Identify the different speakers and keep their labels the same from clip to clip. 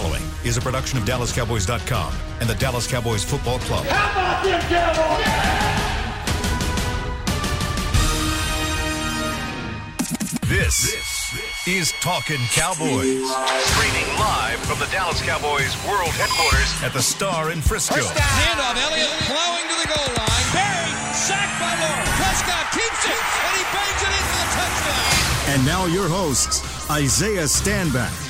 Speaker 1: following is a production of DallasCowboys.com and the Dallas Cowboys Football Club.
Speaker 2: How about them Cowboys?
Speaker 1: This, is Talking Cowboys. Streaming live from the Dallas Cowboys World Headquarters at the Star in Frisco.
Speaker 3: Handoff, Elliott plowing to the goal line. Barry, sacked by Lawrence. Prescott keeps it, and he bangs it in for the touchdown.
Speaker 4: And now your hosts, Isaiah Stanback,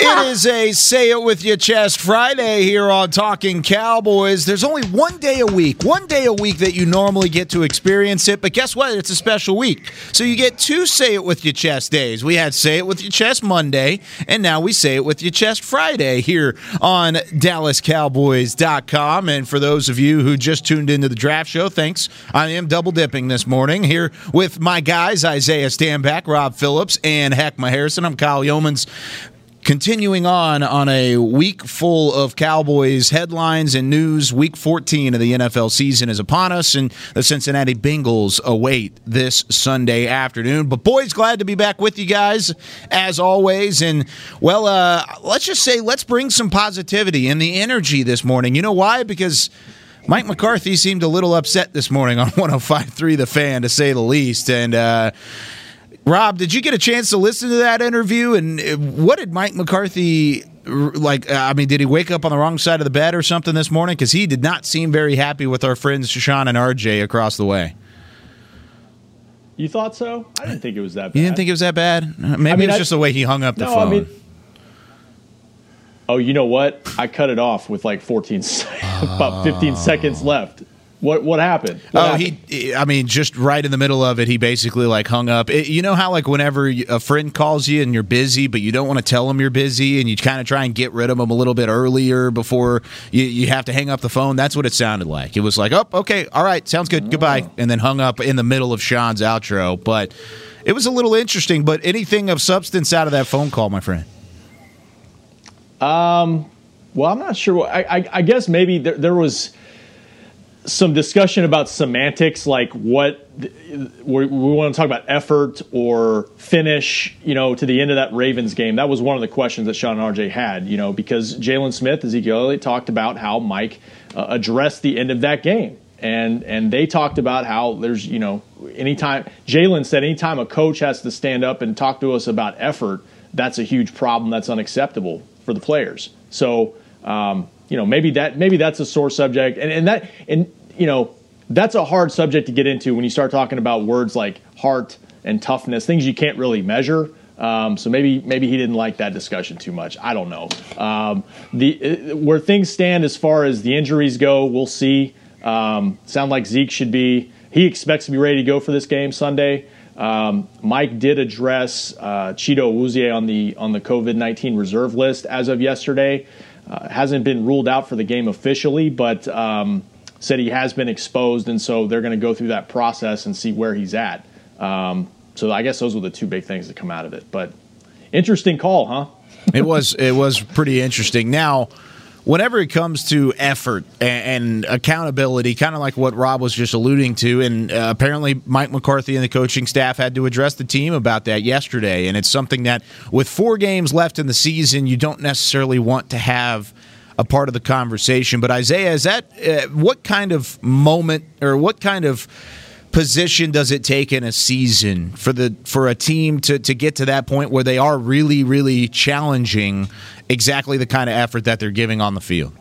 Speaker 5: It is a Say It With Your Chest Friday here on Talking Cowboys. There's only one day a week, one day a week that you normally get to experience it, but guess what? It's a special week. So you get two Say It With Your Chest days. We had Say It With Your Chest Monday, and now we Say It With Your Chest Friday here on DallasCowboys.com. And for those of you who just tuned into the draft show, thanks. I am double dipping this morning here with my guys, Isaiah Stanback, Rob Phillips, and Heckma Harrison. I'm Kyle Youmans. Continuing on on a week full of Cowboys headlines and news, week 14 of the NFL season is upon us, and the Cincinnati Bengals await this Sunday afternoon. But, boys, glad to be back with you guys as always. And, well, uh, let's just say let's bring some positivity and the energy this morning. You know why? Because. Mike McCarthy seemed a little upset this morning on 105.3 The Fan, to say the least. And, uh, Rob, did you get a chance to listen to that interview? And uh, what did Mike McCarthy like? Uh, I mean, did he wake up on the wrong side of the bed or something this morning? Because he did not seem very happy with our friends Sean and RJ across the way.
Speaker 6: You thought so? I didn't think it was that bad.
Speaker 5: You didn't think it was that bad? Uh, Maybe I mean, it's I, just the way he hung up the no, phone. I mean,
Speaker 6: oh, you know what? I cut it off with like 14, about 15 seconds left. What what happened? What
Speaker 5: oh,
Speaker 6: happened?
Speaker 5: he. I mean, just right in the middle of it, he basically like hung up. It, you know how like whenever a friend calls you and you're busy, but you don't want to tell them you're busy, and you kind of try and get rid of them a little bit earlier before you, you have to hang up the phone. That's what it sounded like. It was like, oh, okay, all right, sounds good, oh. goodbye, and then hung up in the middle of Sean's outro. But it was a little interesting. But anything of substance out of that phone call, my friend?
Speaker 6: Um. Well, I'm not sure. I I, I guess maybe there, there was some discussion about semantics, like what we, want to talk about effort or finish, you know, to the end of that Ravens game. That was one of the questions that Sean and RJ had, you know, because Jaylon Smith, Ezekiel Elliott talked about how Mike uh, addressed the end of that game. And, and they talked about how there's, you know, anytime, Jaylon said anytime a coach has to stand up and talk to us about effort, that's a huge problem. That's unacceptable for the players. So, um, you know, maybe that maybe that's a sore subject, and and that and you know, that's a hard subject to get into when you start talking about words like heart and toughness, things you can't really measure. Um, so maybe maybe he didn't like that discussion too much. I don't know. Um, the uh, where things stand as far as the injuries go, we'll see. Um, sound like Zeke should be. He expects to be ready to go for this game Sunday. Um, Mike did address uh, Chido Awuzie on the on the COVID nineteen reserve list as of yesterday. Uh, hasn't been ruled out for the game officially, but um, said he has been exposed, and so they're going to go through that process and see where he's at. Um, so I guess those were the two big things that come out of it. But interesting call, huh?
Speaker 5: it was it was pretty interesting. Now, whenever it comes to effort and, and accountability, kind of like what Rob was just alluding to, and uh, apparently Mike McCarthy and the coaching staff had to address the team about that yesterday. And it's something that, with four games left in the season, you don't necessarily want to have a part of the conversation. But Isaiah, is that uh, what kind of moment or what kind of position does it take in a season for the for a team to to get to that point where they are really really challenging exactly the kind of effort that they're giving on the field?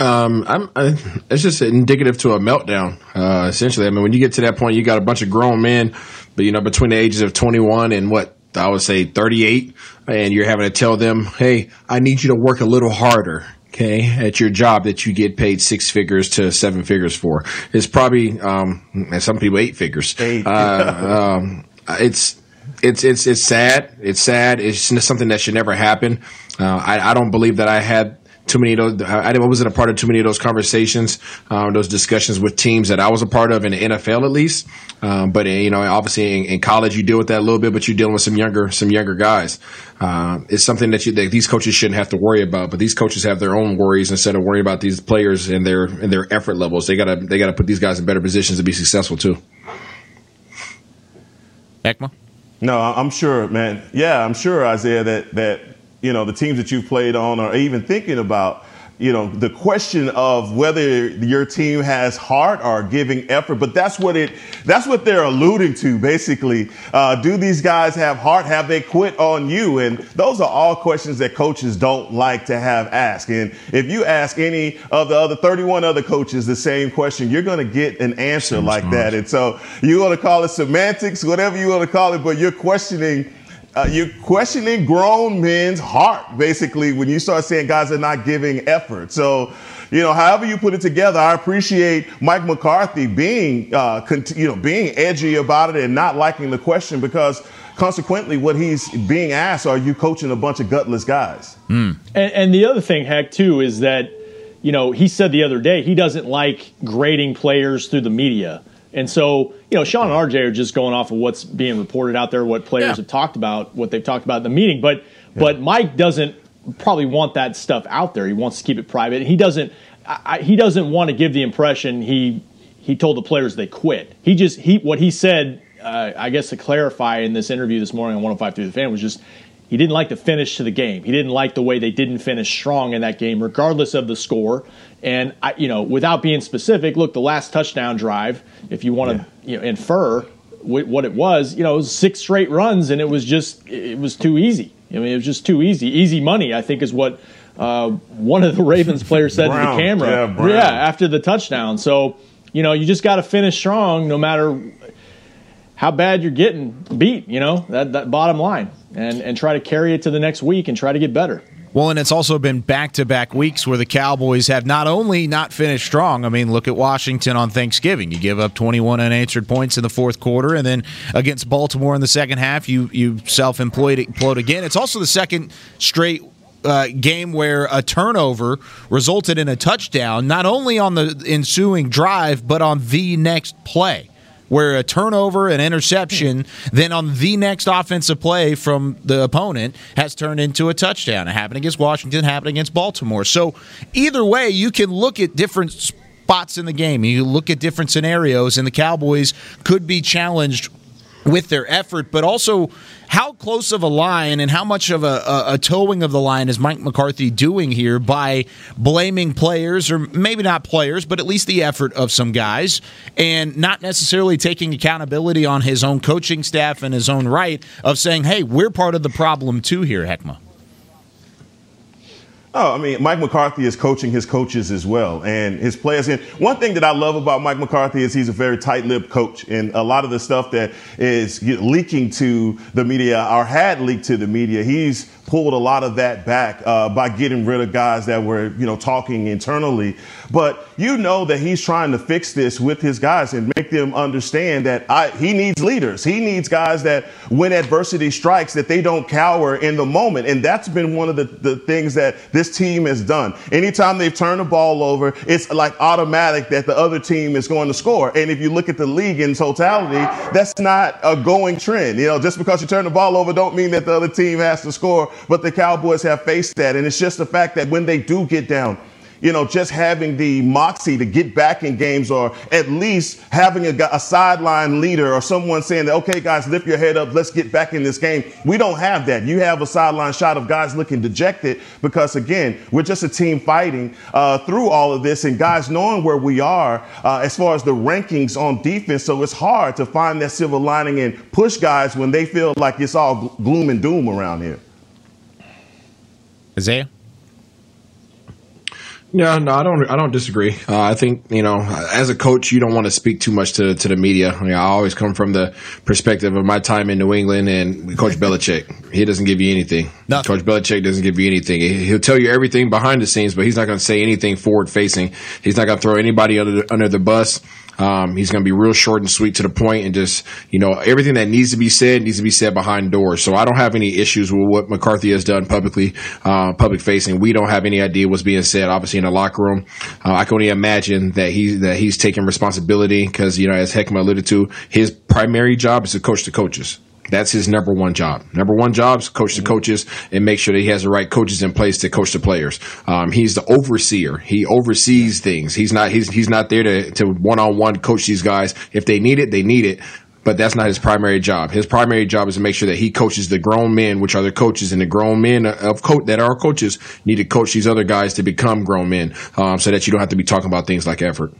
Speaker 7: Um, I'm, I, it's just indicative to a meltdown. Uh, essentially, I mean, when you get to that point, you got a bunch of grown men, but you know, between the ages of 21 and what I would say 38, and you're having to tell them, hey, I need you to work a little harder. Okay, at your job that you get paid six figures to seven figures for. It's probably, um, and some people eight figures. Eight. Uh, um, it's, it's, it's, it's sad. It's sad. It's something that should never happen. Uh, I, I don't believe that I had too many of those. I wasn't a part of too many of those conversations, um, those discussions with teams that I was a part of in the NFL at least. Um, but you know, obviously in, in, college you deal with that a little bit, but you're dealing with some younger, some younger guys. Uh, it's something that, you, that these coaches shouldn't have to worry about, but these coaches have their own worries instead of worrying about these players and their and their effort levels. They gotta they gotta put these guys in better positions to be successful too.
Speaker 5: Ekma?
Speaker 2: No, I'm sure, man. Yeah, I'm sure, Isaiah, that that you know the teams that you've played on or even thinking about you know the question of whether your team has heart or giving effort. But that's what it that's what they're alluding to basically. Uh, do these guys have heart? Have they quit on you? And those are all questions that coaches don't like to have asked. And if you ask any of the other 31 other coaches the same question you're going to get an answer Seems like that. And so you want to call it semantics whatever you want to call it but you're questioning uh, you're questioning grown men's heart, basically, when you start saying guys are not giving effort. So, you know, however you put it together, I appreciate Mike McCarthy being, uh, cont- you know, being edgy about it and not liking the question because consequently, what he's being asked, are you coaching a bunch of gutless guys?
Speaker 6: Mm. And, and the other thing, Heck, too, is that, you know, he said the other day he doesn't like grading players through the media. And so, you know, Sean and RJ are just going off of what's being reported out there, what players yeah. have talked about, what they've talked about in the meeting. But yeah. but Mike doesn't probably want that stuff out there. He wants to keep it private. He doesn't I, he doesn't want to give the impression he he told the players they quit. He just he what he said uh, I guess to clarify in this interview this morning on 105 through the fan was just he didn't like the finish to the game. He didn't like the way they didn't finish strong in that game, regardless of the score. And I, you know, without being specific, look, the last touchdown drive, if you want to yeah. you know, infer what it was, you know, it was six straight runs, and it was just it was too easy. I mean, it was just too easy. Easy money, I think, is what uh, one of the Ravens players said
Speaker 2: Brown.
Speaker 6: to the camera.
Speaker 2: Yeah,
Speaker 6: yeah, after the touchdown. So, you know, you just got to finish strong, no matter how bad you're getting beat. You know, that that bottom line and, and try to carry it to the next week and try to get better.
Speaker 5: Well, and it's also been back to back weeks where the Cowboys have not only not finished strong, I mean, look at Washington on Thanksgiving. You give up 21 unanswered points in the fourth quarter, and then against Baltimore in the second half, you, you self employed implode again. It's also the second straight uh, game where a turnover resulted in a touchdown, not only on the ensuing drive, but on the next play where a turnover, an interception, then on the next offensive play from the opponent has turned into a touchdown. It happened against Washington, happened against Baltimore. So either way, you can look at different spots in the game. You look at different scenarios, and the Cowboys could be challenged with their effort, but also how close of a line and how much of a, a, a, towing of the line is Mike McCarthy doing here by blaming players, or maybe not players, but at least the effort of some guys, and not necessarily taking accountability on his own coaching staff and his own right of saying, hey, we're part of the problem too here, Heckma?
Speaker 2: Oh, I mean, Mike McCarthy is coaching his coaches as well and his players. And one thing that I love about Mike McCarthy is he's a very tight-lipped coach. And a lot of the stuff that is leaking to the media or had leaked to the media, he's pulled a lot of that back uh, by getting rid of guys that were, you know, talking internally. But you know that he's trying to fix this with his guys and make them understand that I, he needs leaders. He needs guys that when adversity strikes, that they don't cower in the moment. And that's been one of the, the things that this team has done. Anytime they've turned the ball over, it's like automatic that the other team is going to score. And if you look at the league in totality, that's not a going trend. You know, just because you turn the ball over don't mean that the other team has to score but the Cowboys have faced that. And it's just the fact that when they do get down, you know, just having the moxie to get back in games or at least having a, a, sideline leader or someone saying that, okay, guys, lift your head up, let's get back in this game. We don't have that. You have a sideline shot of guys looking dejected because, again, we're just a team fighting uh, through all of this and guys knowing where we are uh, as far as the rankings on defense. So it's hard to find that silver lining and push guys when they feel like it's all gloom and doom around here.
Speaker 5: Isaiah?
Speaker 7: Yeah, no, I don't. I don't disagree. Uh, I think you know, as a coach, you don't want to speak too much to to the media. I, mean, I always come from the perspective of my time in New England and Coach Belichick. He doesn't give you anything. Nothing. Coach Belichick doesn't give you anything. He'll tell you everything behind the scenes, but he's not going to say anything forward facing. He's not going to throw anybody under the, under the bus. Um, he's going to be real short and sweet to the point and just, you know, everything that needs to be said needs to be said behind doors. So I don't have any issues with what McCarthy has done publicly, uh, public facing. We don't have any idea what's being said, obviously in the locker room. Uh, I can only imagine that he, that he's taking responsibility because, you know, as Heckman alluded to, his primary job is to coach the coaches. That's his number one job. Number one job is coach the coaches and make sure that he has the right coaches in place to coach the players. Um, he's the overseer. He oversees things. He's not he's he's not there to to one on one coach these guys. If they need it, they need it. but that's not his primary job. His primary job is to make sure that he coaches the grown men, which are the coaches, and the grown men of coach that are coaches need to coach these other guys to become grown men, um, so that you don't have to be talking about things like effort.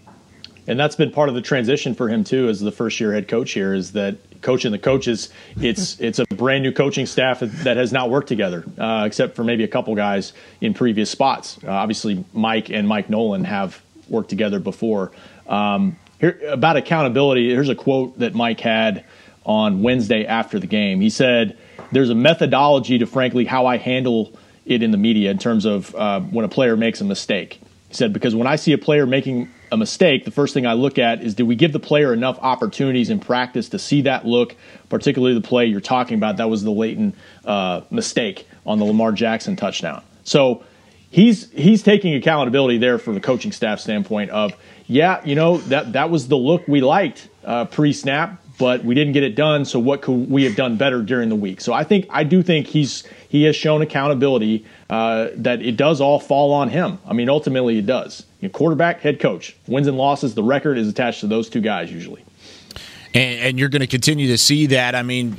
Speaker 6: And that's been part of the transition for him too, as the first year head coach here, is that coaching the coaches, it's it's a brand new coaching staff that has not worked together, uh, except for maybe a couple guys in previous spots. Uh, obviously, Mike and Mike Nolan have worked together before. Um, here about accountability. Here's a quote that Mike had on Wednesday after the game. He said, "There's a methodology to, frankly, how I handle it in the media in terms of uh, when a player makes a mistake." He said, "Because when I see a player making a mistake, the first thing I look at is do we give the player enough opportunities in practice to see that look, particularly the play you're talking about. That was the Leighton uh, mistake on the Lamar Jackson touchdown. So he's he's taking accountability there from the coaching staff standpoint of yeah, you know that that was the look we liked uh, pre-snap, but we didn't get it done. So what could we have done better during the week? So I think I do think he's he has shown accountability uh, that it does all fall on him. I mean, ultimately it does. Quarterback, head coach, wins and losses. The record is attached to those two guys usually
Speaker 5: and, and you're going to continue to see that. I mean,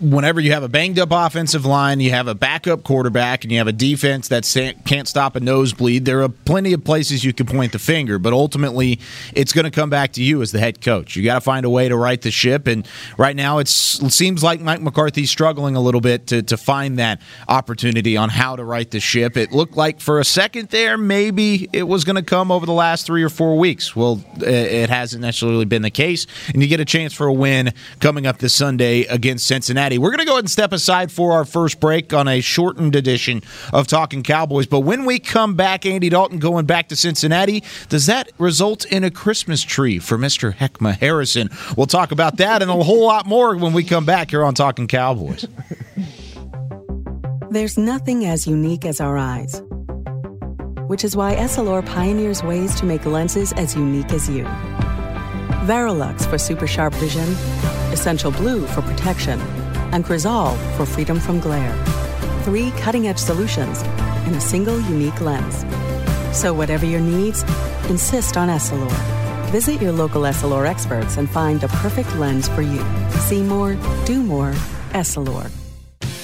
Speaker 5: whenever you have a banged up offensive line, you have a backup quarterback, and you have a defense that can't stop a nosebleed, there are plenty of places you can point the finger, but ultimately, it's going to come back to you as the head coach. You got to find a way to right the ship, and right now it seems like Mike McCarthy's struggling a little bit to, to find that opportunity on how to right the ship. It looked like for a second there, maybe it was going to come over the last three or four weeks. Well, it hasn't necessarily been the case, and you get a chance chance for a win coming up this Sunday against Cincinnati. We're going to go ahead and step aside for our first break on a shortened edition of Talking Cowboys. But when we come back, Andy Dalton going back to Cincinnati, does that result in a Christmas tree for Mr. Heckma Harrison? We'll talk about that and a whole lot more when we come back here on Talking Cowboys.
Speaker 8: There's nothing as unique as our eyes, which is why Essilor pioneers ways to make lenses as unique as you. Varilux for super sharp vision, Essential Blue for protection, and Crizal for freedom from glare. Three cutting edge solutions in a single unique lens. So, whatever your needs, insist on Essilor. Visit your local Essilor experts and find the perfect lens for you. See more, do more, Essilor.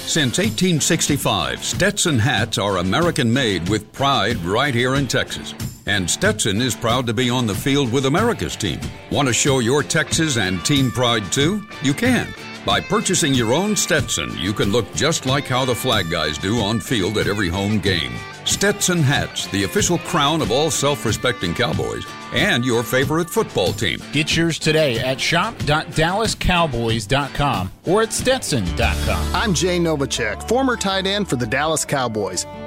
Speaker 9: Since 1865, Stetson hats are American made with pride right here in Texas. And Stetson is proud to be on the field with America's team. Want to show your Texas and team pride too? You can. By purchasing your own Stetson, you can look just like how the flag guys do on field at every home game. Stetson hats, the official crown of all self respecting cowboys, and your favorite football team.
Speaker 5: Get yours today at shop.dallascowboys.com or at stetson.com.
Speaker 10: I'm Jay Novacek, former tight end for the Dallas Cowboys.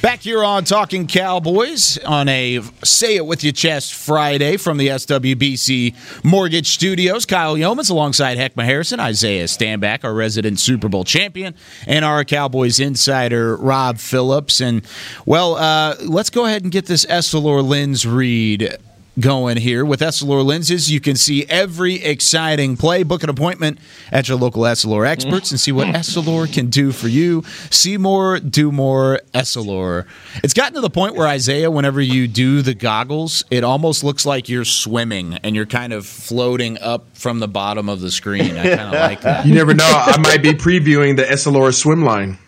Speaker 5: Back here on Talking Cowboys on a Say It With Your Chest Friday from the SWBC Mortgage Studios. Kyle Youmans alongside Heckma Harrison, Isaiah Stanback, our resident Super Bowl champion, and our Cowboys insider, Rob Phillips. And, well, uh, let's go ahead and get this Essilor lens read going here. With Essilor lenses, you can see every exciting play. Book an appointment at your local Essilor experts and see what mm-hmm. Essilor can do for you. See more, do more, Essilor. It's gotten to the point where Isaiah, whenever you do the goggles, it almost looks like you're swimming and you're kind of floating up from the bottom of the screen. I kind of like that.
Speaker 7: You never know. I might be previewing the Essilor swim line.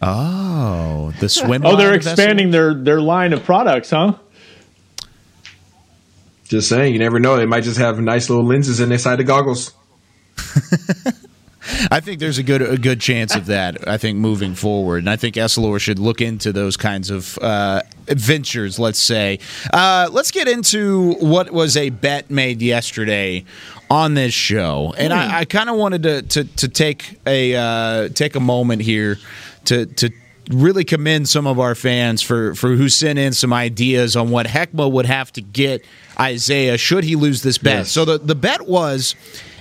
Speaker 5: Oh, the swim.
Speaker 6: Oh, they're expanding their their line of products, huh?
Speaker 7: Just saying, you never know. They might just have nice little lenses in inside the goggles.
Speaker 5: I think there's a good a good chance of that. I think moving forward, and I think Essilor should look into those kinds of uh, adventures. Let's say. Uh, let's get into what was a bet made yesterday on this show, and I, I kind of wanted to, to to take a uh, take a moment here to to really commend some of our fans for for who sent in some ideas on what Heckma would have to get Isaiah should he lose this bet.
Speaker 7: Yes.
Speaker 5: So the the bet was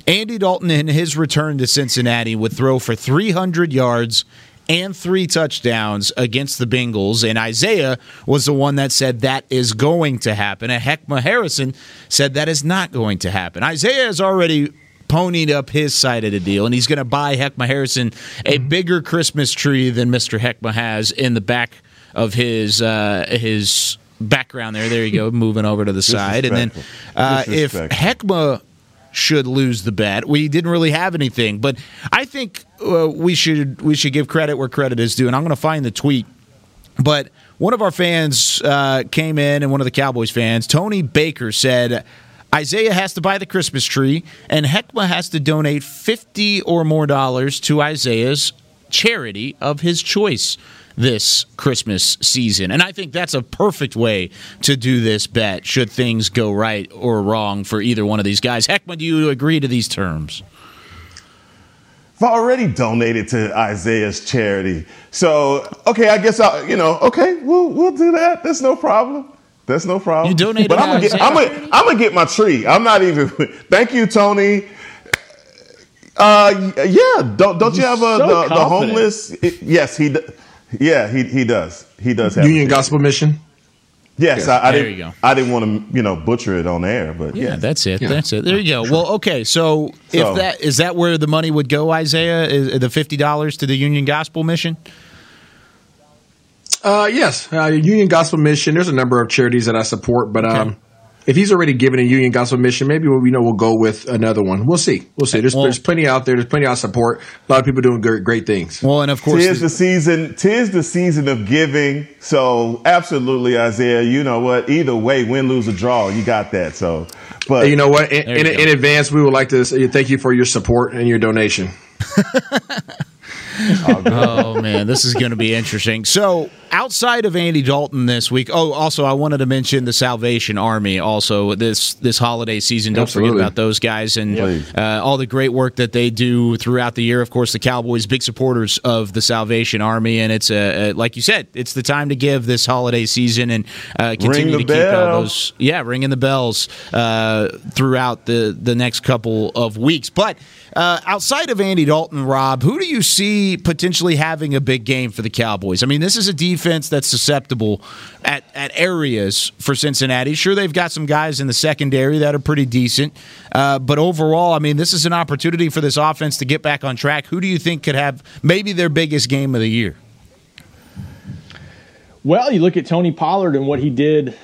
Speaker 5: Andy Dalton in his return to Cincinnati would throw for 300 yards and three touchdowns against the Bengals. And Isaiah was the one that said that is going to happen. And Heckma Harrison said that is not going to happen. Isaiah has already ponied up his side of the deal, and he's going to buy Heckma Harrison a bigger Christmas tree than Mr. Heckma has in the back of his uh, his background there. There you go, moving over to the side. And then uh, if. Heckma should lose the bet. We didn't really have anything, but I think uh, we should we should give credit where credit is due. And I'm going to find the tweet. But one of our fans uh, came in, and one of the Cowboys fans, Tony Baker, said Isaiah has to buy the Christmas tree, and Heckma has to donate fifty or more dollars to Isaiah's charity of his choice this Christmas season. And I think that's a perfect way to do this bet should things go right or wrong for either one of these guys. Heckma, do you agree to these terms?
Speaker 2: I've already donated to Isaiah's charity. So, okay, I guess I'll, you know, okay, we'll, we'll do that. That's no problem. That's no problem.
Speaker 5: You donated
Speaker 2: but I'm gonna get, I'm gonna, I'm gonna get my tree. I'm not even. Thank you, Tony. Uh, yeah. Don't don't you have a
Speaker 6: so
Speaker 2: the, the
Speaker 6: confident.
Speaker 2: homeless? yes, he. D- Yeah, he he does. He does have
Speaker 7: Union
Speaker 2: tree.
Speaker 7: Gospel Mission.
Speaker 2: Yes, I, I
Speaker 5: There
Speaker 2: didn't.
Speaker 5: you go.
Speaker 2: I didn't want to, you know, butcher it on air, but
Speaker 5: Yeah,
Speaker 2: yeah,
Speaker 5: that's it.
Speaker 7: Yeah.
Speaker 5: That's it. There you go. Well, okay. So, if
Speaker 2: So-
Speaker 5: that is that where the money would go, Isaiah, is the fifty dollars to the Union Gospel Mission?
Speaker 7: Uh, yes, uh, Union Gospel Mission. There's a number of charities that I support, but um, if he's already given a Union Gospel Mission, maybe we know we'll go with another one. We'll see. We'll see. There's,
Speaker 5: Well-
Speaker 7: there's plenty out there. There's plenty out support. A lot of people doing great, great things.
Speaker 5: Well, and of course,
Speaker 2: Tis the season. Tis the season of giving. So absolutely, Isaiah. You know what? Either way, win, lose, or draw, you got that. So, but
Speaker 7: you know what? In, in,
Speaker 5: you
Speaker 7: in advance, we would like to say thank you for your support and your donation.
Speaker 5: oh man, this is going to be interesting. So, outside of Andy Dalton this week, oh, also I wanted to mention the Salvation Army. Also, this this holiday season, don't
Speaker 7: Absolutely.
Speaker 5: forget about those guys and uh, all the great work that they do throughout the year. Of course, the Cowboys big supporters of the Salvation Army, and it's a, a like you said, it's the time to give this holiday season and uh, continue to keep all those yeah, ringing the bells uh, throughout the the next couple of weeks. But uh, outside of Andy Dalton, Rob, who do you see potentially having a big game for the Cowboys? I mean, this is a defense that's susceptible at at areas for Cincinnati. Sure, they've got some guys in the secondary that are pretty decent, uh, but overall, I mean, this is an opportunity for this offense to get back on track. Who do you think could have maybe their biggest game of the year?
Speaker 6: Well, you look at Tony Pollard and what he did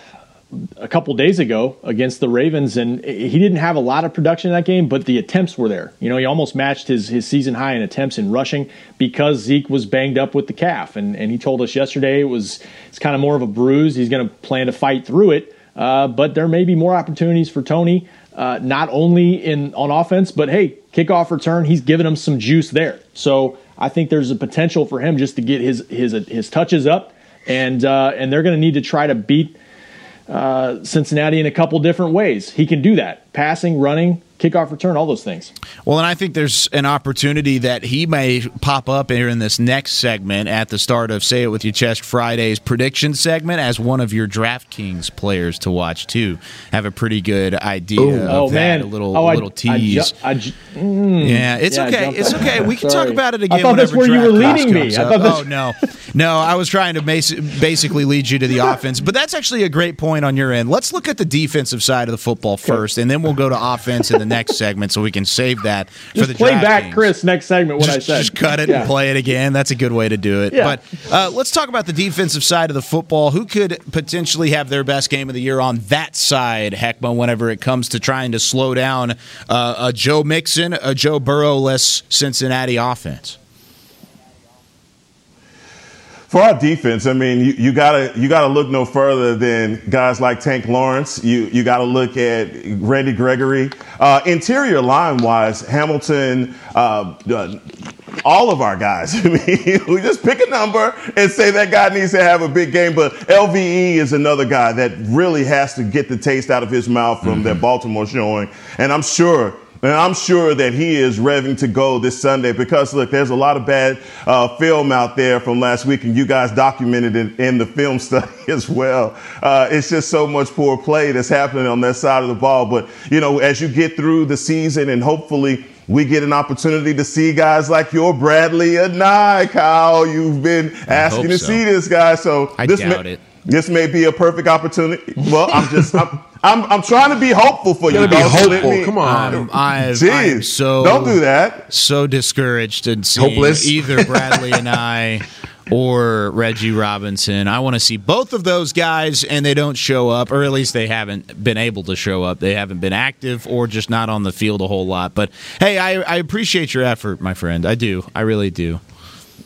Speaker 6: a couple days ago against the Ravens, and he didn't have a lot of production in that game, but the attempts were there. You know, he almost matched his, his season high in attempts in rushing because Zeke was banged up with the calf, and and he told us yesterday it was it's kind of more of a bruise. He's going to plan to fight through it, uh, but there may be more opportunities for Tony. Uh, not only in on offense, but hey, kickoff return, he's giving him some juice there. So I think there's a potential for him just to get his his his touches up, and uh, and they're going to need to try to beat uh, Cincinnati in a couple different ways. He can do that: passing, running, kickoff return, all those things.
Speaker 5: Well, and I think there's an opportunity that he may pop up here in this next segment at the start of Say It With Your Chest Friday's prediction segment as one of your DraftKings players to watch too. Have a pretty good idea
Speaker 6: Ooh.
Speaker 5: of
Speaker 6: Oh,
Speaker 5: that.
Speaker 6: man.
Speaker 5: A little
Speaker 6: Oh, I-
Speaker 5: little
Speaker 6: I ju-
Speaker 5: tease.
Speaker 6: I ju- mm.
Speaker 5: yeah, it's
Speaker 6: Yeah,
Speaker 5: okay. It's okay. We can talk about it again.
Speaker 6: I thought that's where you were leading me. I thought that's-
Speaker 5: Oh no, no. I was trying to basically lead you to the offense, but that's actually a great point on your end. Let's look at the defensive side of the football first, and then we'll go to offense in the next segment, so we can save that for
Speaker 6: Just
Speaker 5: the
Speaker 6: play back,
Speaker 5: DraftKings.
Speaker 6: Chris. Next segment, what
Speaker 5: just,
Speaker 6: I said.
Speaker 5: just cut it
Speaker 6: Yeah.
Speaker 5: and play it again. That's a good way to do it.
Speaker 6: Yeah.
Speaker 5: But uh, let's talk about the defensive side of the football. Who could potentially have their best game of the year on that side, Heckma, whenever it comes to trying to slow down uh, a Joe Mixon, a Joe Burrow less Cincinnati offense?
Speaker 2: For our defense, I mean, you, you, gotta you gotta look no further than guys like Tank Lawrence. You you gotta look at Randy Gregory. Uh, interior line wise, Hamilton, uh, uh, all of our guys. I mean, we just pick a number and say that guy needs to have a big game. But LVE is another guy that really has to get the taste out of his mouth from mm-hmm. that Baltimore showing, and I'm sure and I'm sure that he is revving to go this Sunday because, look, there's a lot of bad uh, film out there from last week, and you guys documented it in the film study as well. Uh, it's just so much poor play that's happening on that side of the ball. But, you know, as you get through the season and hopefully we get an opportunity to see guys like your Bradlee Anae, Kyle. You've been asking to so. see this guy. So
Speaker 5: I
Speaker 2: this
Speaker 5: doubt may, it.
Speaker 2: This may be a perfect opportunity. Well, I'm just, I'm, I'm, I'm trying to be hopeful for you.
Speaker 7: Be hopeful. Me, Come on.
Speaker 5: I've, Jeez,
Speaker 2: so don't do that.
Speaker 5: So discouraged and hopeless. Either Bradlee Anae or Reggie Robinson. I want to see both of those guys, and they don't show up, or at least they haven't been able to show up. They haven't been active or just not on the field a whole lot. But hey, I, I appreciate your effort, my friend. I do. I really do.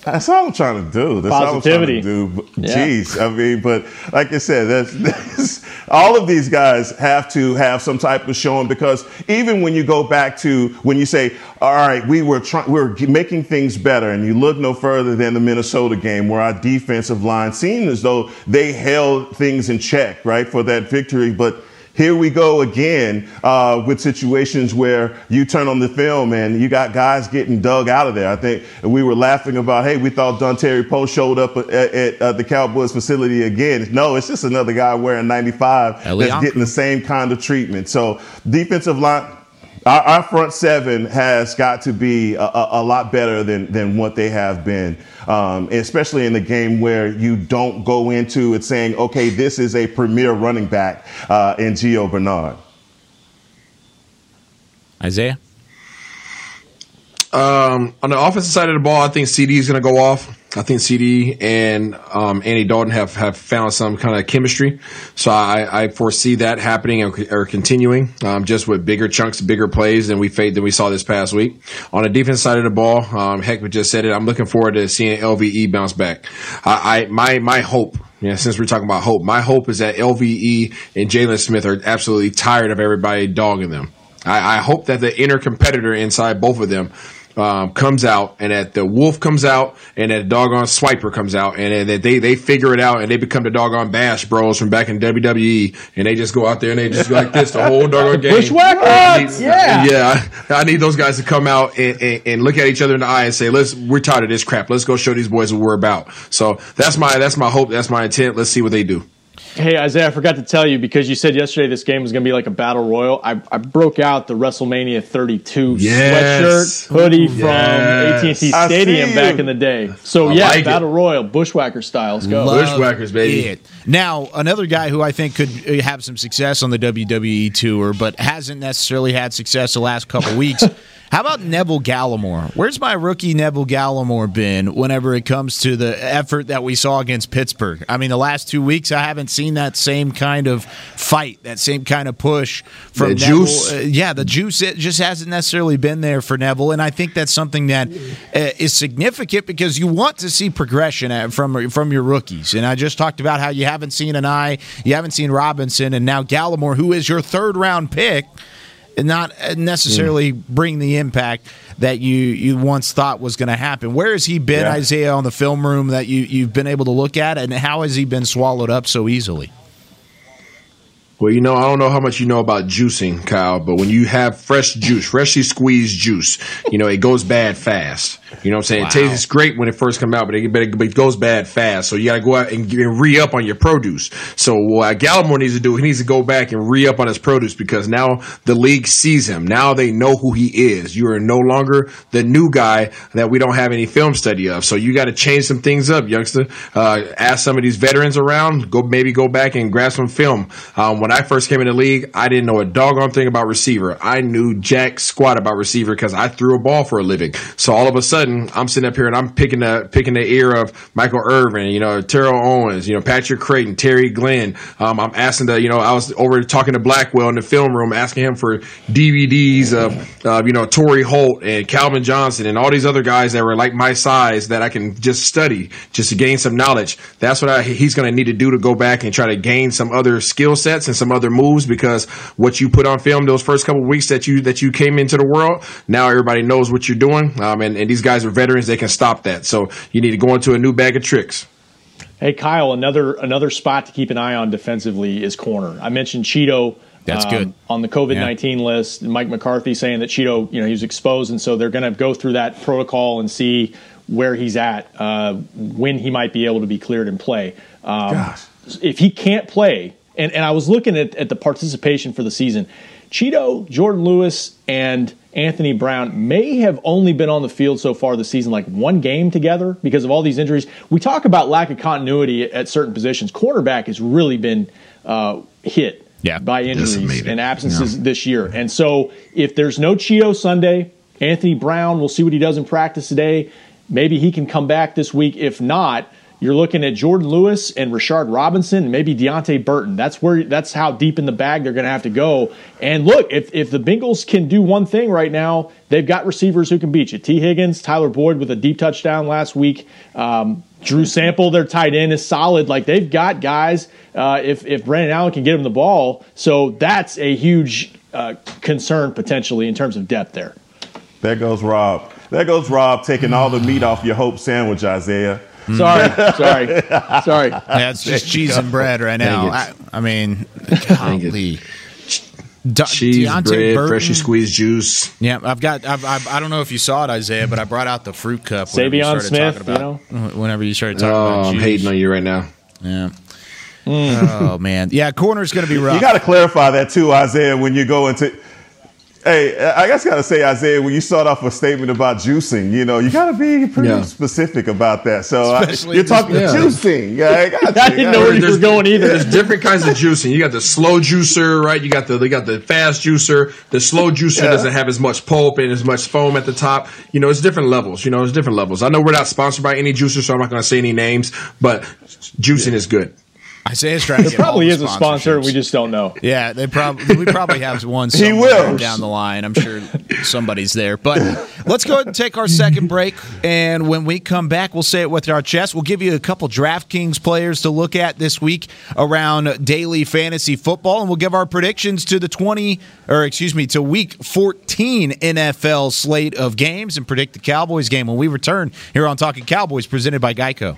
Speaker 2: That's all I'm trying to do. That's Positivity. all I'm trying to do. Jeez, yeah. I mean, but like I said, that's, that's, all of these guys have to have some type of showing because even when you go back to when you say, "All right, we were trying, we were making things better," and you look no further than the Minnesota game where our defensive line seemed as though they held things in check, right, for that victory, but here we go again uh, with situations where you turn on the film and you got guys getting dug out of there. I think we were laughing about, hey, we thought Dontari Poe showed up at, at, at, the Cowboys facility again. No, it's just another guy wearing 95 that's getting the same kind of treatment. So defensive line our, our, front seven has got to be a, a, a, lot better than, than what they have been, um, especially in the game where you don't go into it saying, okay, this is a premier running back uh, in Gio Bernard.
Speaker 5: Isaiah?
Speaker 7: Um, on the offensive side of the ball, I think CD is going to go off. I think CD and um, Andy Dalton have, have found some kind of chemistry. So I, I foresee that happening or, continuing um, just with bigger chunks, bigger plays than we than we saw this past week. On the defense side of the ball, um, Heck just said it. I'm looking forward to seeing LVE bounce back. I, I my my hope yeah, since we're talking about hope, my hope is that LVE and Jaylon Smith are absolutely tired of everybody dogging them. I, I hope that the inner competitor inside both of them um, comes out and that the wolf comes out and that doggone swiper comes out and that they, they figure it out and they become the doggone bash bros from back in WWE and they just go out there and they just go like this the whole doggone game.
Speaker 6: Bushwhackers! Yeah.
Speaker 7: Yeah. I need those guys to come out and, and, and, look at each other in the eye and say, let's, we're tired of this crap. Let's go show these boys what we're about. So that's my, that's my hope. That's my intent. Let's see what they do.
Speaker 6: Hey Isaiah, I forgot to tell you because you said yesterday this game was going to be like a battle royal. I, I broke out the WrestleMania 32 yes. sweatshirt hoodie yes. from AT&T Stadium back in the day. So I yeah, like battle it. royal, bushwhacker style. Let's go.
Speaker 7: Love Bushwhackers, baby.
Speaker 5: It. Now another guy who I think could uh, have some success on the WWE tour, but hasn't necessarily had success the last couple weeks. How about Neville Gallimore? Where's my rookie Neville Gallimore been whenever it comes to the effort that we saw against Pittsburgh? I mean, the last two weeks, I haven't seen that same kind of fight, that same kind of push from
Speaker 7: the
Speaker 5: Neville.
Speaker 7: Juice.
Speaker 5: Uh, yeah, the juice it just hasn't necessarily been there for Neville, and I think that's something that uh, is significant because you want to see progression from from your rookies. And I just talked about how you haven't seen Anae, you haven't seen Robinson, and now Gallimore, who is your third round pick not necessarily mm. bring the impact that you you once thought was going to happen. Where has he been, yeah. Isaiah, on the film room that you you've been able to look at, and how has he been swallowed up so easily?
Speaker 7: Well, you know, I don't know how much you know about juicing, Kyle, but when you have fresh juice, freshly squeezed juice, you know, it goes bad fast. You know what I'm saying? Wow. It tastes great when it first comes out, but it, but it, goes bad fast. So you got to go out and, and re up on your produce. So what Gallimore needs to do, he needs to go back and re up on his produce because now the league sees him. Now they know who he is. You are no longer the new guy that we don't have any film study of. So you got to change some things up, youngster. Uh, ask some of these veterans around. Go maybe go back and grab some film. Um, when I first came in the league, I didn't know a doggone thing about receiver. I knew jack squat about receiver because I threw a ball for a living. So all of a sudden sudden, I'm sitting up here and I'm picking the picking the ear of Michael Irvin, you know, Terrell Owens, you know, Patrick Crayton, Terry Glenn. Um, I'm asking the, you know, I was over talking to Blackwell in the film room, asking him for DVDs of, uh, you know, Torry Holt and Calvin Johnson and all these other guys that were like my size that I can just study just to gain some knowledge. That's what I, he's going to need to do to go back and try to gain some other skill sets and some other moves because what you put on film those first couple weeks that you that you came into the world, now everybody knows what you're doing. Um, and, and these guys are veterans; they can stop that. So you need to go into a new bag of tricks.
Speaker 6: Hey Kyle, another another spot to keep an eye on defensively is corner. I mentioned Chido.
Speaker 5: That's
Speaker 6: um,
Speaker 5: good.
Speaker 6: on the COVID nineteen list. Mike McCarthy saying that Chido, you know, he was exposed, and so they're going to go through that protocol and see where he's at, uh, when he might be able to be cleared and play. Um,
Speaker 2: Gosh.
Speaker 6: If he can't play, and, and I was looking at, at the participation for the season, Chido, Jordan Lewis, and Anthony Brown may have only been on the field so far this season like one game together because of all these injuries. We talk about lack of continuity at certain positions. Cornerback has really been uh, hit
Speaker 5: Yeah.
Speaker 6: by injuries and absences this year. And so if there's no Chido Sunday, Anthony Brown, we'll see what he does in practice today. Maybe he can come back this week. If not, you're looking at Jordan Lewis and Rashard Robinson and maybe Deante Burton. That's where that's how deep in the bag they're going to have to go. And look, if if the Bengals can do one thing right now, they've got receivers who can beat you. Tee Higgins, Tyler Boyd with a deep touchdown last week. Um, Drew Sample, their tight end, is solid. Like they've got guys. Uh, if if Brandon Allen can get him the ball, so that's a huge uh, concern potentially in terms of depth there.
Speaker 2: There goes Rob. There goes Rob taking all the meat off your hope sandwich, Isaiah.
Speaker 6: Sorry, sorry, sorry.
Speaker 5: Yeah, it's just cheese and bread right now. I,
Speaker 7: Dang
Speaker 5: I mean,
Speaker 7: Dang it.
Speaker 5: golly. De-
Speaker 7: Cheese,
Speaker 5: Deante
Speaker 7: bread,
Speaker 5: Burton-
Speaker 7: freshly squeezed juice.
Speaker 5: Yeah, I've got. I've, I've, I don't know if you saw it, Isaiah, but I brought out the fruit cup. whenever you
Speaker 6: Savion
Speaker 5: started
Speaker 6: Smith,
Speaker 5: talking about, Whenever you started talking
Speaker 7: Oh,
Speaker 5: about
Speaker 7: I'm
Speaker 5: juice.
Speaker 7: hating on you right now.
Speaker 5: Yeah. Hmm. Oh man, yeah. Corner's going to be rough.
Speaker 2: You got to clarify that too, Isaiah, when you go into. Hey, I just got to say, Isaiah, when you start off a statement about juicing, you know, you got to be pretty
Speaker 7: Yeah.
Speaker 2: specific about that. So I, you're talking
Speaker 7: this- yeah.
Speaker 2: juicing. Yeah, I, got
Speaker 6: I didn't know where you
Speaker 7: There's-
Speaker 6: were going either.
Speaker 7: There's different kinds of juicing. You got the slow juicer, right? You got the they got the fast juicer. The slow juicer
Speaker 2: Yeah.
Speaker 7: doesn't have as much pulp and as much foam at the top. You know, it's different levels. You know, it's different levels. I know we're not sponsored by any juicer, so I'm not going to say any names, but juicing is good.
Speaker 5: Isaiah's trying
Speaker 6: There probably is a sponsor. We just don't know.
Speaker 5: Yeah, they probably we probably have one.
Speaker 2: He will.
Speaker 5: down the line. I'm sure somebody's there. But let's go ahead and take our second break, and when we come back, we'll say it with our chest. We'll give you a couple DraftKings players to look at this week around daily fantasy football, and we'll give our predictions to the 20 or excuse me to Week 14 NFL slate of games, and predict the Cowboys game when we return here on Talking Cowboys, presented by Geico.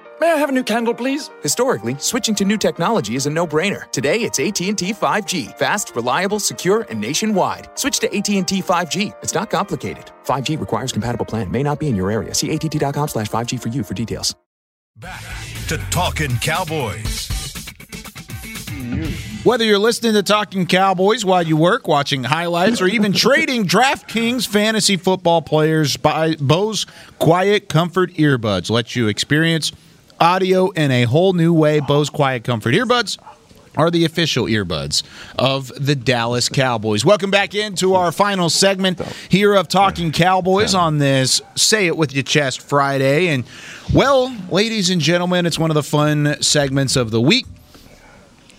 Speaker 11: May I have a new candle, please?
Speaker 12: Historically, switching to new technology is a no-brainer. Today, it's AT&T 5G. Fast, reliable, secure, and nationwide. Switch to AT&T 5G. It's not complicated. 5G requires compatible plan. May not be in your area. See att.com slash 5G for you for details.
Speaker 1: Back to Talking Cowboys.
Speaker 5: Whether you're listening to Talking Cowboys while you work, watching highlights, or even trading DraftKings fantasy football players, by Bose Quiet Comfort Earbuds lets you experience audio in a whole new way. Bose Quiet Comfort Earbuds are the official earbuds of the Dallas Cowboys. Welcome back into our final segment here of Talking Cowboys on this Say It With Your Chest Friday. And, well, ladies and gentlemen, it's one of the fun segments of the week.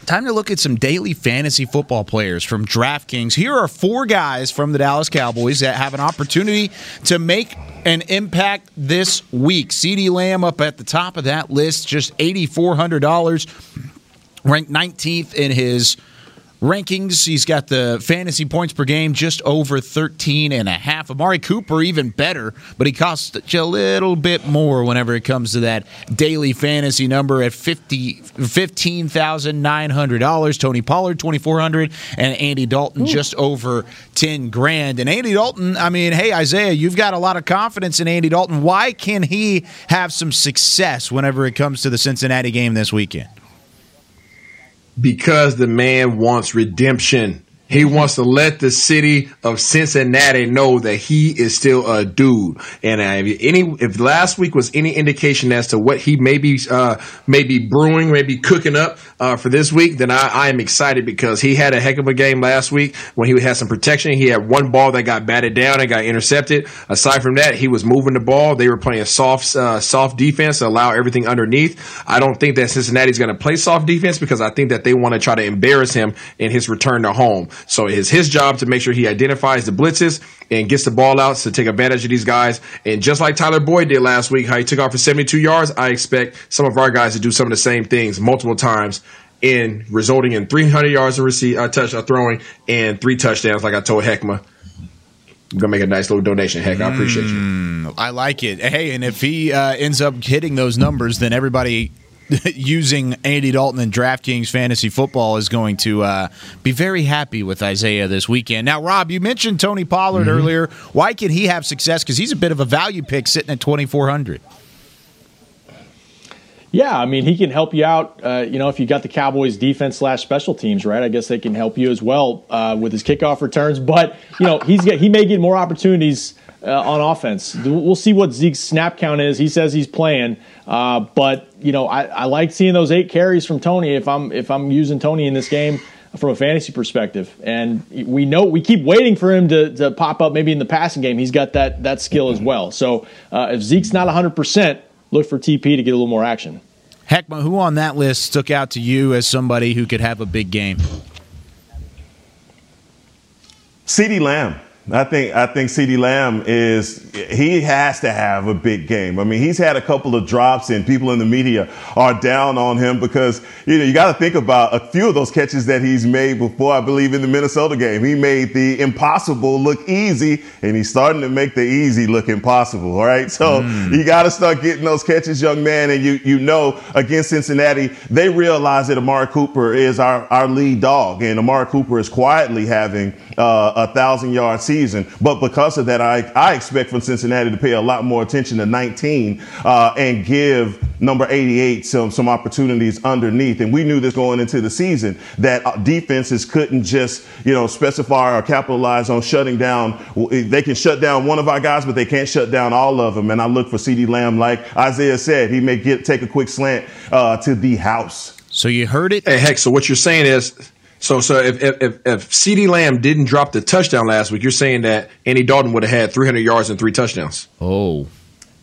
Speaker 5: Time to look at some daily fantasy football players from DraftKings. Here are four guys from the Dallas Cowboys that have an opportunity to make an impact this week. CeeDee Lamb up at the top of that list, just $8,400 ranked 19th in his rankings. He's got the fantasy points per game just over 13 and a half. Amari Cooper even better, but he costs a little bit more whenever it comes to that daily fantasy number at 50 $15,900. Tony Pollard 2400 and Andy Dalton Ooh. just over 10 grand. And Andy Dalton, I mean, hey Isaiah, you've got a lot of confidence in Andy Dalton. Why can he have some success whenever it comes to the Cincinnati game this weekend?
Speaker 7: Because the man wants redemption. He wants to let the city of Cincinnati know that he is still a dude. And if any, if last week was any indication as to what he may be, uh, maybe brewing, maybe cooking up uh, for this week, then I, I, am excited because he had a heck of a game last week when he had some protection. He had one ball that got batted down and got intercepted. Aside from that, he was moving the ball. They were playing soft, uh, soft defense to allow everything underneath. I don't think that Cincinnati's going to play soft defense because I think that they want to try to embarrass him in his return to home. So it's his job to make sure he identifies the blitzes and gets the ball out to take advantage of these guys. And just like Tyler Boyd did last week, how he took off for 72 yards, I expect some of our guys to do some of the same things multiple times in resulting in 300 yards of receive, uh, touch, uh, throwing and three touchdowns, like I told Heckma. I'm gonna make a nice little donation. Heck, I appreciate you.
Speaker 5: Mm, I like it. Hey, and if he uh, ends up hitting those numbers, then everybody using Andy Dalton and DraftKings fantasy football is going to uh, be very happy with Isaiah this weekend. Now, Rob, you mentioned Tony Pollard mm-hmm. earlier. Why can he have success? Because he's a bit of a value pick sitting at 2,400.
Speaker 6: Yeah, I mean, he can help you out. Uh, you know, if you got the Cowboys defense slash special teams, right? I guess they can help you as well uh, with his kickoff returns. But you know, he's get, he may get more opportunities uh, on offense. We'll see what Zeke's snap count is. He says he's playing, uh, but you know, I, I like seeing those eight carries from Tony. If I'm if I'm using Tony in this game from a fantasy perspective, and we know we keep waiting for him to, to pop up maybe in the passing game. He's got that that skill as well. So uh, if Zeke's not 100, percent look for TP to get a little more action.
Speaker 5: Heckma, who on that list stuck out to you as somebody who could have a big game?
Speaker 2: CeeDee Lamb. I think I think CeeDee Lamb is he has to have a big game. I mean, he's had a couple of drops and people in the media are down on him because you know you got to think about a few of those catches that he's made before. I believe in the Minnesota game, he made the impossible look easy, and he's starting to make the easy look impossible. All right, so mm. you got to start getting those catches, young man. And you you know against Cincinnati, they realize that Amari Cooper is our our lead dog, and Amari Cooper is quietly having uh, a thousand yard season. But because of that, I, I expect from Cincinnati to pay a lot more attention to 19 uh, and give number 88 some, some opportunities underneath. And we knew this going into the season that uh, defenses couldn't just, you know, specify or capitalize on shutting down. They can shut down one of our guys, but they can't shut down all of them. And I look for CeeDee Lamb, like Isaiah said, he may get take a quick slant uh, to the house.
Speaker 5: So you heard it.
Speaker 7: Hey, heck. So what you're saying is so, so if, if, if CeeDee Lamb didn't drop the touchdown last week, you're saying that Andy Dalton would have had 300 yards and three touchdowns.
Speaker 5: Oh.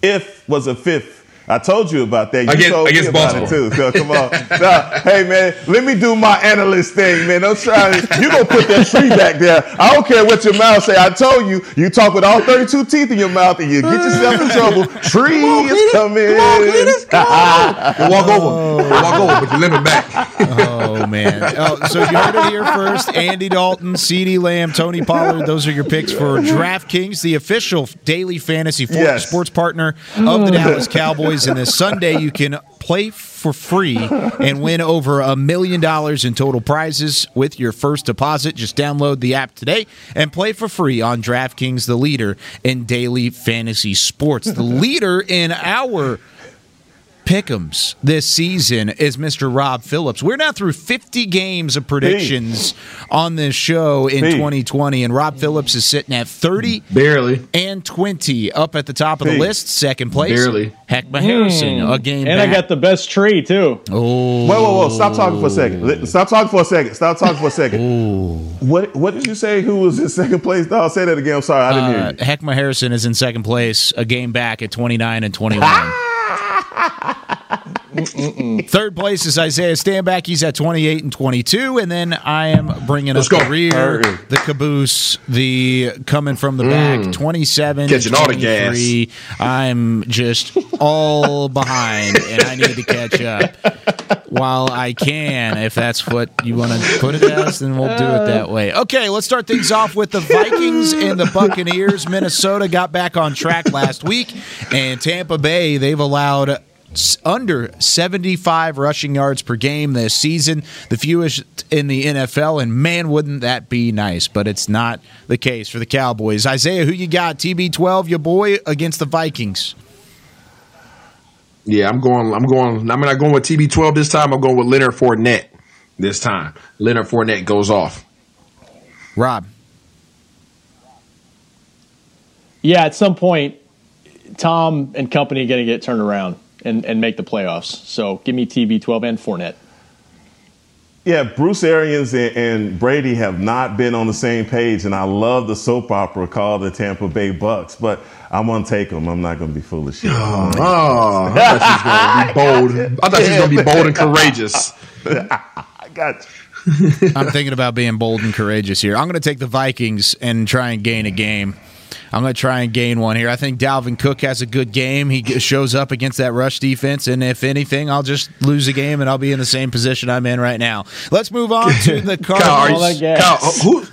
Speaker 2: If was a fifth I told you about that. You
Speaker 7: against,
Speaker 2: told
Speaker 7: against
Speaker 2: me about
Speaker 7: Baltimore.
Speaker 2: it too. So come on. now, hey man, let me do my analyst thing, man. Don't try. You gonna put that tree back there? I don't care what your mouth say. I told you. You talk with all 32 teeth in your mouth, and you get yourself in trouble. Tree is coming.
Speaker 7: Come on, we'll walk over. We'll walk over, but you limit back.
Speaker 5: oh man. Oh, so you heard it here first. Andy Dalton, CeeDee Lamb, Tony Pollard. Those are your picks for DraftKings, the official daily fantasy yes. sports partner of the Dallas Cowboys Cowboys, and this Sunday you can play for free and win over a million dollars in total prizes with your first deposit. Just download the app today and play for free on DraftKings, the leader in daily fantasy sports. The leader in our pick'ems this season is Mr. Rob Phillips. We're now through 50 games of predictions on this show in
Speaker 2: Pete.
Speaker 5: 2020, and Rob Phillips is sitting at 30
Speaker 7: barely
Speaker 5: and 20 up at the top of the list. Second place,
Speaker 7: Barely.
Speaker 5: Heckma Harrison, a game
Speaker 6: And I got the best tree too.
Speaker 5: oh,
Speaker 2: Whoa, whoa, whoa! Stop talking for a second. Stop talking for a second. Stop talking for a second. What What did you say? Who was in second place? No, say that again. I'm sorry, I didn't
Speaker 5: Uh,
Speaker 2: hear you.
Speaker 5: Heckma Harrison is in second place, a game back at 29 and 21 ha ha ha Third place is Isaiah Stanback. He's at 28 and 22. And then I am bringing
Speaker 7: Let's
Speaker 5: up
Speaker 7: go.
Speaker 5: the rear, the caboose, the coming from the back, mm. 27
Speaker 7: Catching all the
Speaker 5: 23. I'm just all behind, and I need to catch up while I can. If that's what you want to put it as, then we'll do it that way. Okay, let's start things off with the Vikings and the Buccaneers. Minnesota got back on track last week, and Tampa Bay, they've allowed under 75 rushing yards per game this season, the fewest in the NFL, and man, wouldn't that be nice? But it's not the case for the Cowboys. Isaiah, who you got? TB12, your boy, against the Vikings.
Speaker 7: Yeah, I'm going. I'm going. I'm not going with TB12 this time. I'm going with Leonard Fournette this time. Leonard Fournette goes off.
Speaker 5: Rob.
Speaker 6: Yeah, at some point, Tom and company are going to get turned around and, and make the playoffs. So give me TB12 and Fournette.
Speaker 2: Yeah, Bruce Arians and, and Brady have not been on the same page, and I love the soap opera called the Tampa Bay Bucks, but I'm gonna take them. I'm not gonna be foolish. here.
Speaker 7: Oh, I thought she was going to be bold. I thought she was going to be bold and courageous.
Speaker 2: I got you.
Speaker 5: I'm thinking about being bold and courageous here. I'm going to take the Vikings and try and gain a game. I'm going to try and gain one here. I think Dalvin Cook has a good game. He shows up against that rush defense, and if anything, I'll just lose a game and I'll be in the same position I'm in right now. Let's move on to the
Speaker 7: Kyle, are
Speaker 5: Cardinals.
Speaker 7: you, Kyle, who,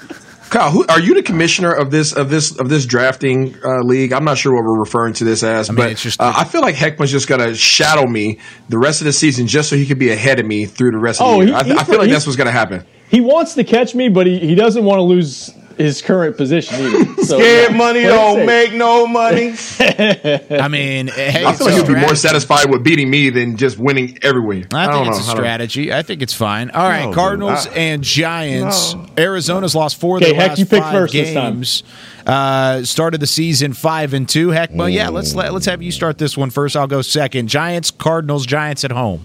Speaker 7: Kyle, who, are you the commissioner of this of this of this drafting uh, league? I'm not sure what we're referring to this as,
Speaker 5: mean,
Speaker 7: but
Speaker 5: it's just-
Speaker 7: uh, I feel like Heckman's just going to shadow me the rest of the season just so he could be ahead of me through the rest of
Speaker 6: Oh,
Speaker 7: the
Speaker 6: he-
Speaker 7: I,
Speaker 6: he's
Speaker 7: I feel like that's what's going to happen.
Speaker 6: He wants to catch me, but he, he doesn't want to lose his current position either. So,
Speaker 2: Scared
Speaker 6: yeah,
Speaker 2: money don't
Speaker 6: safe.
Speaker 2: make no money.
Speaker 5: I mean, hey,
Speaker 7: I
Speaker 5: it's
Speaker 7: feel like
Speaker 5: a
Speaker 7: he'll be more satisfied with beating me than just winning everywhere.
Speaker 5: I think
Speaker 7: don't
Speaker 5: it's
Speaker 7: know.
Speaker 5: a
Speaker 7: I don't-
Speaker 5: strategy. I think it's fine. All right,
Speaker 2: No, dude,
Speaker 5: Cardinals
Speaker 2: I-
Speaker 5: and Giants.
Speaker 2: No.
Speaker 5: Arizona's lost four of
Speaker 6: Okay,
Speaker 5: their
Speaker 6: Heck,
Speaker 5: last
Speaker 6: you pick
Speaker 5: five
Speaker 6: first this time.
Speaker 5: games. Uh, started the season five and two. Heck, well, yeah. Let's let, let's have you start this one first. I'll go second. Giants, Cardinals, Giants at home.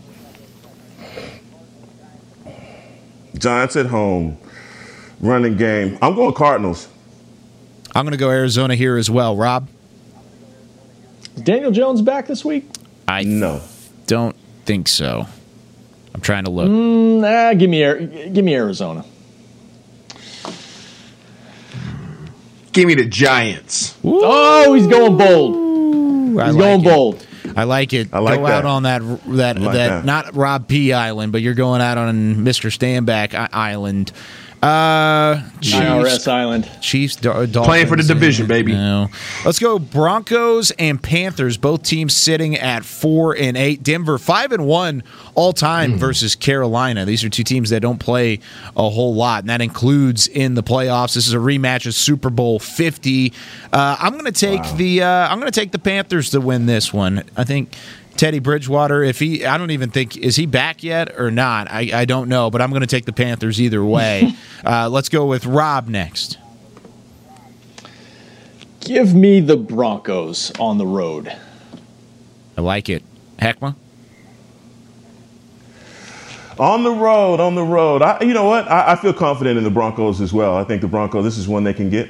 Speaker 2: Giants at home, running game. I'm going Cardinals.
Speaker 5: I'm going to go Arizona here as well. Rob,
Speaker 6: Is Daniel Jones back this week?
Speaker 5: I
Speaker 2: No.
Speaker 5: don't think so. I'm trying to look.
Speaker 6: Mm, nah, give me give me Arizona.
Speaker 7: Give me the Giants.
Speaker 6: Oh, he's going bold.
Speaker 5: I
Speaker 6: He's
Speaker 5: like
Speaker 6: going
Speaker 5: it.
Speaker 6: bold.
Speaker 5: I like it.
Speaker 2: I like
Speaker 5: go
Speaker 2: that.
Speaker 5: out on that that
Speaker 2: like
Speaker 5: that,
Speaker 2: that.
Speaker 5: not Rob P Island, but you're going out on Mr. Stanback Island. Uh, Chiefs,
Speaker 6: IRS Island.
Speaker 5: Chiefs, Dar- Dolphins.
Speaker 7: Playing for the division, baby.
Speaker 5: No. Let's go Broncos and Panthers. Both teams sitting at four and eight. Denver five and one all time versus Carolina. These are two teams that don't play a whole lot, and that includes in the playoffs. This is a rematch of Super Bowl Fifty. Uh, I'm going to take the uh, I'm going to take the Panthers to win this one. I think. Teddy Bridgewater, if he, I don't even think, is he back yet or not? I, I don't know, but I'm going to take the Panthers either way. uh, let's go with Rob next.
Speaker 6: Give me the Broncos on the road.
Speaker 5: I like it. Heckma?
Speaker 2: On the road, on the road. I, you know what? I, I feel confident in the Broncos as well. I think the Broncos. This is one they can get.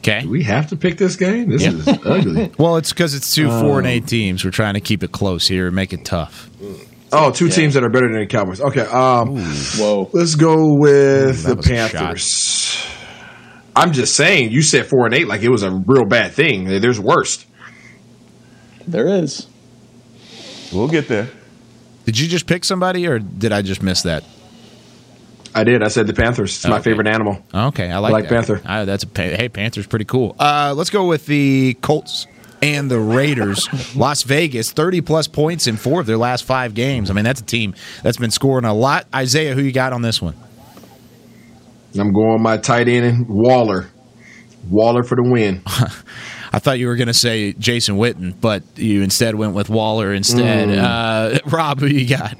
Speaker 5: Okay.
Speaker 7: Do we have to pick this game? This
Speaker 5: Yeah.
Speaker 7: is ugly.
Speaker 5: Well, it's because it's two four and
Speaker 7: Um,
Speaker 5: eight teams. We're trying to keep it close here and make it tough.
Speaker 7: Oh, two teams that are better than the Cowboys. Okay. Um,
Speaker 6: Whoa.
Speaker 7: let's go with
Speaker 5: that
Speaker 7: the Panthers. I'm just saying, you said four and eight like it was a real bad thing. There's worst.
Speaker 6: There is.
Speaker 2: We'll get there.
Speaker 5: Did you just pick somebody, or did I just miss that?
Speaker 7: I did. I said the Panthers. It's my favorite animal.
Speaker 5: Okay, I like,
Speaker 7: like
Speaker 5: that.
Speaker 7: Panther.
Speaker 5: Uh, that's a hey, Panther's pretty cool. Uh, let's go with the Colts and the Raiders. Las Vegas, 30 plus points in four of their last five games. I mean, that's a team that's been scoring a lot. Isaiah, who you got on this one?
Speaker 7: I'm going my tight end Waller. Waller for the win.
Speaker 5: I thought you were going to say Jason Witten, but you instead went with Waller instead.
Speaker 7: Mm.
Speaker 5: Uh, Rob, who you got?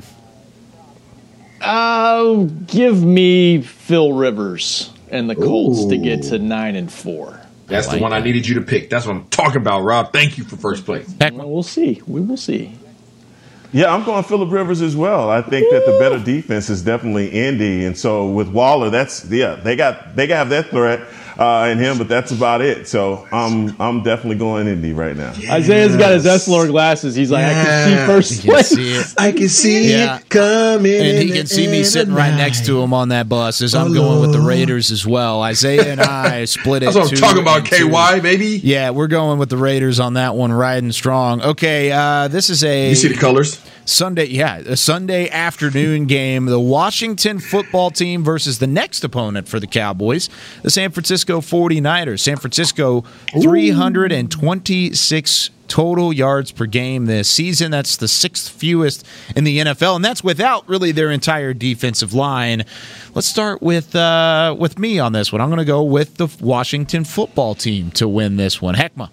Speaker 6: Oh, give me Phil Rivers and the Colts to get to nine and four.
Speaker 7: That's the one I needed you to pick. That's what I'm talking about, Rob. Thank you for first place.
Speaker 6: We'll see. We will see.
Speaker 2: Yeah, I'm going Philip Rivers as well. I think that the better defense is definitely Indy, and so with Waller, that's yeah, they got they got that threat uh, in him, but that's about it. So I'm I'm definitely going Indy right now.
Speaker 6: Isaiah's got his Essilor glasses. He's like, I can see first
Speaker 5: can
Speaker 6: place.
Speaker 5: see it.
Speaker 7: I can see
Speaker 5: Yeah.
Speaker 7: it coming.
Speaker 5: And he can see me sitting right next to him on that bus as I'm going with the Raiders as well. Isaiah and I split it.
Speaker 7: That's what I'm
Speaker 5: two
Speaker 7: talking about,
Speaker 5: and two.
Speaker 7: KY, baby.
Speaker 5: Yeah, we're going with the Raiders on that one, riding strong. Okay, uh, this is a
Speaker 7: You see the colors?
Speaker 5: Sunday, yeah, a Sunday afternoon game. The Washington football team versus the next opponent for the Cowboys, the San Francisco 49ers. San Francisco, 326 total yards per game this season. That's the sixth fewest in the NFL, and that's without really their entire defensive line. Let's start with uh, with me on this one. I'm going to go with the Washington football team to win this one. Heckma.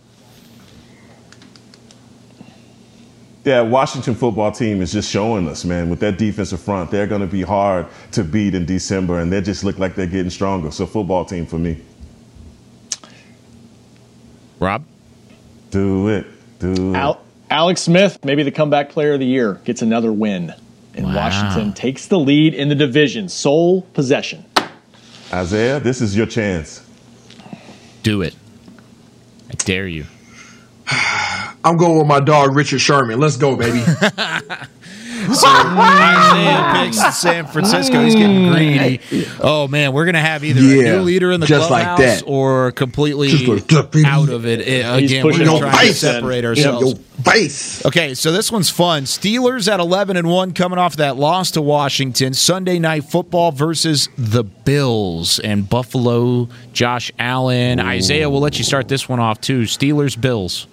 Speaker 2: Yeah, Washington football team is just showing us, man, with that defensive front, they're going to be hard to beat in December, and they just look like they're getting stronger. So, football team for me.
Speaker 5: Rob?
Speaker 2: Do it. Do it.
Speaker 6: Al- Alex Smith, maybe the comeback player of the year, gets another win. And
Speaker 2: Wow.
Speaker 6: Washington takes the lead in the division, sole possession.
Speaker 2: Isaiah, this is your chance.
Speaker 5: Do it. I dare you.
Speaker 7: I'm going with my dog Richard Sherman. Let's go, baby.
Speaker 5: So Isaiah picks San Francisco. He's getting greedy. Oh man, we're gonna have either a new leader in the
Speaker 7: just like
Speaker 5: clubhouse
Speaker 7: that.
Speaker 5: or completely
Speaker 7: Just like
Speaker 5: out of it. Eh, Again, we're
Speaker 7: pushing
Speaker 5: gonna try to
Speaker 7: face in.
Speaker 5: separate
Speaker 7: Yeah,
Speaker 5: ourselves.
Speaker 7: your face.
Speaker 5: Okay, so this one's fun. Steelers at 11 and 1 coming off that loss to Washington. Sunday night football versus the Bills and Buffalo. Josh Allen. Isaiah, we'll let you start this one off too. Steelers Bills.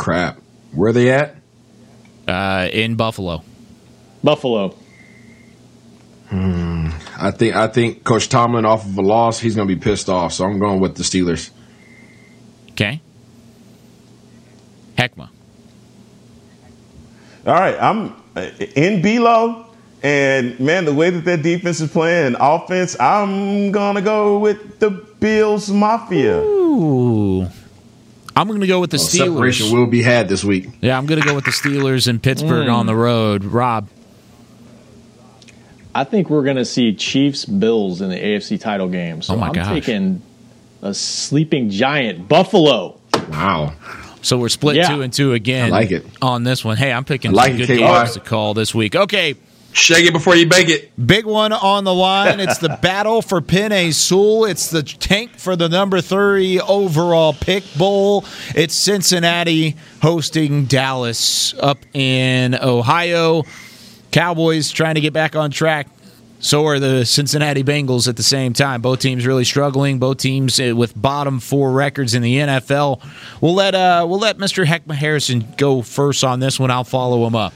Speaker 7: Crap. Where are they at?
Speaker 5: Uh, in Buffalo.
Speaker 6: Buffalo.
Speaker 7: Hmm. I think I think Coach Tomlin off of a loss, he's going to be pissed off. So I'm going with the Steelers.
Speaker 5: Okay. Heckma.
Speaker 2: All right, I'm uh, in Belo, and man, the way that that defense is playing, offense, I'm gonna go with the Bills Mafia.
Speaker 5: Ooh. I'm going to go with the
Speaker 7: Oh,
Speaker 5: Steelers.
Speaker 7: separation will be had this week.
Speaker 5: Yeah, I'm going to go with the Steelers in Pittsburgh
Speaker 6: Mm.
Speaker 5: on the road. Rob.
Speaker 6: I think we're going to see Chiefs Bills in the AFC title game. So
Speaker 5: Oh, my
Speaker 6: I'm
Speaker 5: gosh.
Speaker 6: taking a sleeping giant, Buffalo.
Speaker 7: Wow.
Speaker 5: So we're split
Speaker 6: Yeah.
Speaker 5: two and two again.
Speaker 7: I like it.
Speaker 5: on this one. Hey, I'm picking
Speaker 7: I like
Speaker 5: some
Speaker 7: it,
Speaker 5: good
Speaker 7: KY.
Speaker 5: games to call this week. Okay,
Speaker 7: Shake it before you bake it.
Speaker 5: big one on the line. It's the battle for Penei Sewell. It's the tank for the number three overall pick bowl. It's Cincinnati hosting Dallas up in Ohio. Cowboys trying to get back on track. So are the Cincinnati Bengals at the same time. Both teams really struggling. Both teams uh, with bottom four records in the NFL. We'll let uh, we'll let Mr. Heckma Harrison go first on this one. I'll follow him up.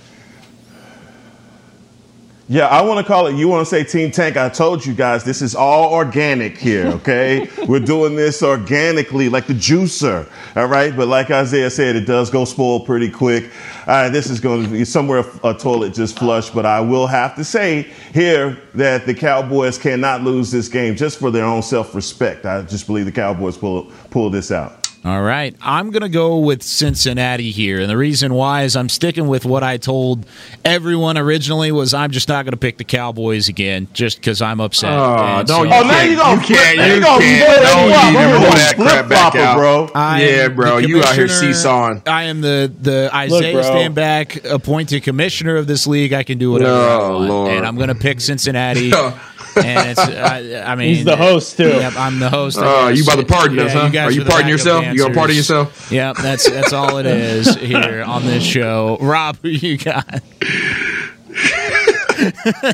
Speaker 2: Yeah, I want to call it. You want to say Team Tank? I told you guys this is all organic here. Okay, we're doing this organically, like the juicer. All right, but like Isaiah said, it does go spoil pretty quick. Uh, this is going to be somewhere a toilet just flushed. But I will have to say here that the Cowboys cannot lose this game just for their own self-respect. I just believe the Cowboys pull pull this out.
Speaker 5: All right. I'm going to go with Cincinnati here. And the reason why is I'm sticking with what I told everyone originally was I'm just not going to pick the Cowboys again just because I'm upset.
Speaker 7: Oh, no,
Speaker 5: so-
Speaker 7: you Oh, now can't. you gonna You flip- can't. you You gonna can't. flip- Don't
Speaker 2: flip-
Speaker 7: even
Speaker 2: flip-
Speaker 7: pull that
Speaker 2: flip-
Speaker 7: crap back
Speaker 2: flip-flopper, bro.
Speaker 5: I
Speaker 7: Yeah, bro, you out here
Speaker 5: commissioner-
Speaker 7: seesawing.
Speaker 5: I am the the Isaiah
Speaker 6: bro.
Speaker 5: Stanback appointed commissioner of this league. I can do whatever I
Speaker 7: Oh,
Speaker 5: want,
Speaker 7: Lord.
Speaker 5: and I'm going to pick Cincinnati. and it's uh, I, I mean
Speaker 6: He's the host, too.
Speaker 5: Yep, I'm the host. I
Speaker 7: Oh,
Speaker 5: guess.
Speaker 7: you about to pardon
Speaker 5: Yeah,
Speaker 7: us, huh?
Speaker 5: you guys
Speaker 7: Are you
Speaker 5: the
Speaker 7: pardoning
Speaker 5: backup
Speaker 7: yourself? You gonna pardon
Speaker 5: answers.
Speaker 7: yourself?
Speaker 5: Yep, that's that's all it is here on this show. Rob, who you got?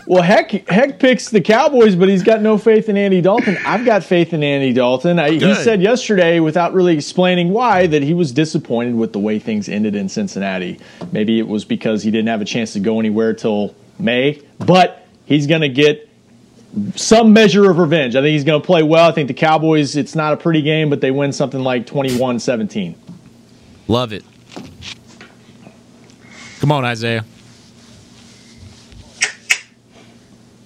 Speaker 6: well, heck, heck picks the Cowboys, but he's got no faith in Andy Dalton. I've got faith in Andy Dalton. I, he said yesterday, without really explaining why, that he was disappointed with the way things ended in Cincinnati. Maybe it was because he didn't have a chance to go anywhere till May, but he's going to get some measure of revenge. I think he's going to play well. I think the Cowboys, it's not a pretty game, but they win something like 21 17.
Speaker 5: Love it. Come on, Isaiah.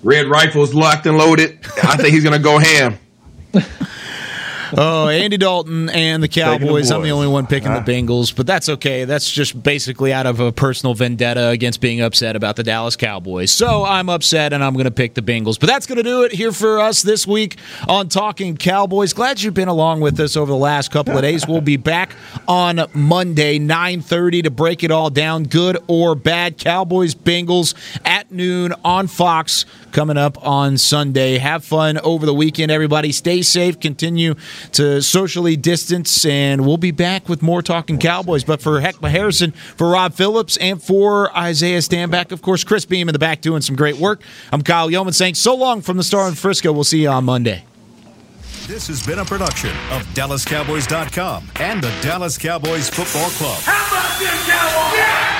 Speaker 7: Red rifles locked and loaded. I think he's going to go ham.
Speaker 5: oh, Andy Dalton and the Cowboys.
Speaker 2: the
Speaker 5: I'm the only one picking the Bengals, but that's okay. That's just basically out of a personal vendetta against being upset about the Dallas Cowboys. So I'm upset and I'm going to pick the Bengals. But that's going to do it here for us this week on Talking Cowboys. Glad you've been along with us over the last couple of days. We'll be back on Monday, 9:30 to break it all down, good or bad. Cowboys Bengals at noon on Fox coming up on Sunday. Have fun over the weekend, everybody. Stay safe. Continue to socially distance, and we'll be back with more talking Cowboys. But for Heckma Harrison, for Rob Phillips, and for Isaiah Stanback, of course, Chris Beam in the back doing some great work. I'm Kyle Youmans saying so long from the Star in Frisco. We'll see you on Monday.
Speaker 1: This has been a production of DallasCowboys.com and the Dallas Cowboys Football Club.
Speaker 3: How about this, Cowboys?